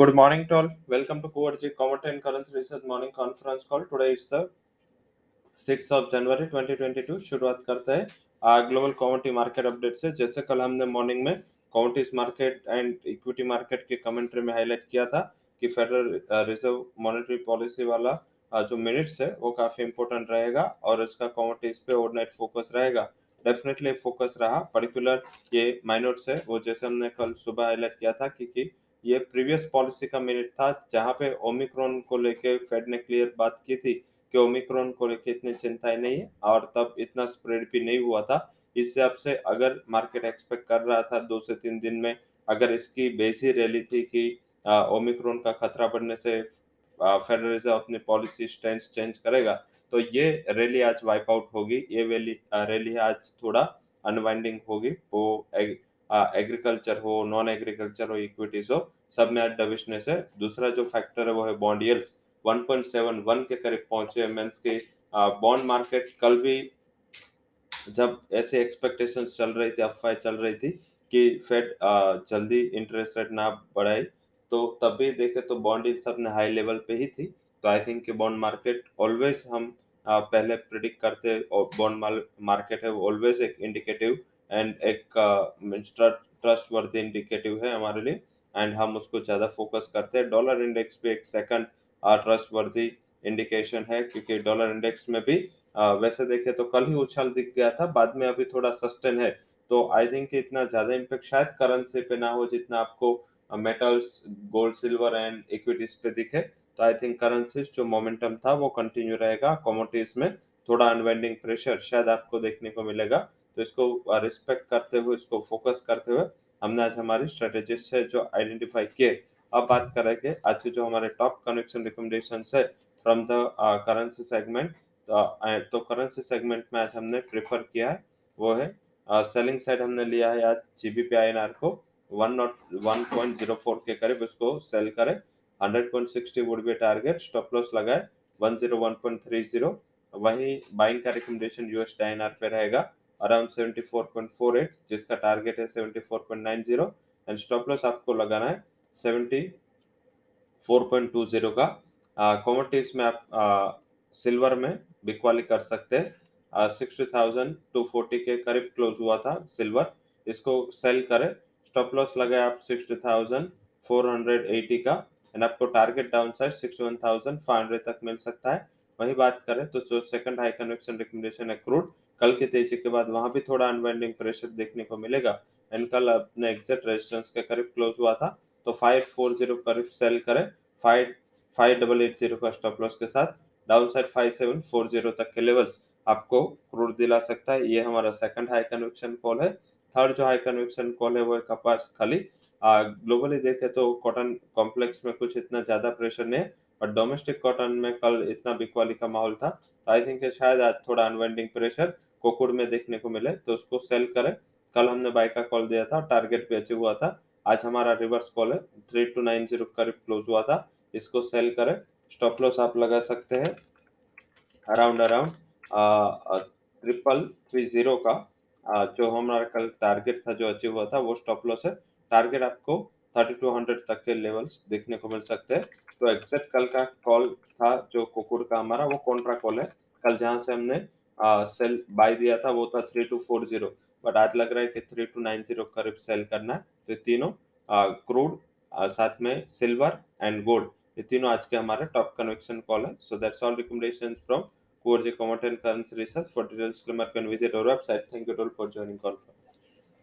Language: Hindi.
Good morning to all. Welcome to Covergy Commodity and Currency Research Morning Conference Call. Today is the 6th of जनवरी 2022 शुरुआत करते हैं ग्लोबल कमोडिटी मार्केट अपडेट से जैसे कल हमने मॉर्निंग में commodities market and equity market के कमेंट्री में हाईलाइट किया था कि फेडरल रिज़र्व मॉनेटरी पॉलिसी वाला uh, जो मिनट्स है वो काफ़ी इंपॉर्टेंट रहेगा और इसका कमोडिटीज पे ओवरनाइट फोकस रहेगा डेफिनेटली फोकस रहा पर्टिकुलर ये माइनोट्स है वो जैसे हमने कल सुबह हाईलाइट किया था क्योंकि ये प्रीवियस पॉलिसी का मिनट था, जहाँ पे ओमिक्रॉन को लेके फेड ने क्लियर बात की थी कि ओमिक्रॉन को लेके इतनी चिंताएँ नहीं है और तब इतना स्प्रेड भी नहीं हुआ था। इस हिसाब से अगर मार्केट एक्सपेक्ट कर रहा था दो से तीन दिन में, अगर इसकी बेस रैली थी कि ओमिक्रॉन का खतरा बढ़ने से फेडरल रिज़र्व अपनी पॉलिसी स्टैंड चेंज करेगा तो ये रैली आज वाइप आउट होगी। ये रैली आज थोड़ा अनवाइंडिंग होगी। वो एग्रीकल्चर हो नॉन एग्रीकल्चर हो इक्विटीज हो, सब में आज डविशनेस है। दूसरा जो फैक्टर है वो है बॉन्ड यील्ड्स 1.71 के करीब पहुँचे मीन्स के बॉन्ड मार्केट कल भी जब ऐसे एक्सपेक्टेशन चल रही थी, अफवाह चल रही थी कि फेड जल्दी इंटरेस्ट रेट ना बढ़ाए तो तभी देखे तो बॉन्ड अपने हाई लेवल पे ही थी। तो आई थिंक कि बॉन्ड मार्केट ऑलवेज हम पहले प्रिडिक्ट करते बॉन्ड मार्केट है ऑलवेज एक इंडिकेटिव एंड एक ट्रस्ट वर्दी इंडिकेटिव है हमारे लिए एंड हम उसको ज़्यादा फोकस करते हैं। डॉलर इंडेक्स भी एक सेकंड ट्रस्ट इंडिकेशन है क्योंकि डॉलर इंडेक्स में भी आ, वैसे देखे तो कल ही उछाल दिख गया था बाद में अभी थोड़ा सस्टेन है। तो आई थिंक इतना ज़्यादा इम्पेक्ट शायद करेंसी पे ना हो जितना आपको metals gold silver and equities पे दिखे। तो आई थिंक करेंसीज जो मोमेंटम था वो कंटिन्यू रहेगा। कमोडिटीज में थोड़ा अनवेंडिंग प्रेशर शायद आपको देखने को मिलेगा। तो इसको रिस्पेक्ट करते हुए इसको फोकस करते हुए हमने आज हमारी स्ट्रेटेजिस्ट है जो आइडेंटिफाई किए। अब बात करेंगे आज के जो हमारे टॉप कनेक्शन रिकमेंडेशन है फ्रॉम द करेंसी सेगमेंट तो करेंसी सेगमेंट में आज हमने प्रेफर किया है वो है सेलिंग uh, साइड हमने लिया है आज जीबीपी आईएनआर को one naught one point zero four के करीब उसको सेल करे hundred point sixty would be target stop loss लगाए वन पॉइंट थ्री ज़ीरो वही बाइंग का रिकमेंडेशन यूएस आईएनआर पे रहेगा। अराउंड 74.48 जिसका टारगेट है 74.90 एंड स्टॉप लॉस आपको लगाना है 74.20 का। कमोडिटीज में आप सिल्वर में बिकवाली कर सकते हैं। सिक्सटी थाउज़ेंड टू फोर्टी के करीब क्लोज हुआ था सिल्वर इसको सेल करें। स्टॉप लॉस लगाए आप sixty thousand four hundred eighty का। एंड आपको target downside sixty one thousand five hundred तक मिल सकता है। वही बात करें तो जो सेकंड हाई कन्वेक्शन रिकमेंडेशन है क्रूड कल की तेज़ी के बाद वहाँ भी थोड़ा अनवाइंडिंग प्रेशर देखने को मिलेगा। एंड कल अपने एग्जिट रेजिस्टेंस के करीब क्लोज हुआ था तो 540 करीब सेल करें। 5 5880 का स्टॉप लॉस के साथ डाउन साइड 5740 तक के लेवल्स आपको क्रूड दिला सकता है। ये हमारा सेकंड हाई कन्वेक्शन कॉल है। थर्ड जो हाई कन्वेक्शन कॉल है, वो है कपास खाली। ग्लोबली देखे तो कॉटन कॉम्प्लेक्स में कुछ इतना ज़्यादा प्रेशर नहीं है और डोमेस्टिक कॉटन में कल इतना बिकवाली का माहौल था। तो आई थिंक शायद आज थोड़ा अनवाइंडिंग प्रेशर कोकुड़ में देखने को मिले तो उसको सेल करें। कल हमने बाय का कॉल दिया था टारगेट पे अचीव हुआ था। आज हमारा रिवर्स कॉल है। थ्री टू नाइन ज़ीरो करीब क्लोज हुआ था। इसको सेल करें। स्टॉप लॉस आप लगा सकते हैं। Around around triple three zero का आ, जो हमारा कल टारगेट था जो अचीव हुआ था वो स्टॉप लॉस है। टारगेट आपको थर्टी टू हंड्रेड तक के लेवल्स देखने को मिल सकते हैं। तो एग्जैक्ट कल का कॉल था जो कुकुर का हमारा वो कॉन्ट्रा कॉल है। कल जहाँ से हमने सेल बाय दिया था, वो था three two four zero but आज लग रहा है कि थ्री टू नाइन ज़ीरो करीब सेल करना है। तो तीनों क्रूड साथ में सिल्वर एंड गोल्ड ये तीनों आज के हमारे टॉप कन्वेक्शन कॉल है। So that's all recommendation from कोरजे commodity and currency research for details visit our website thank you all for joining call.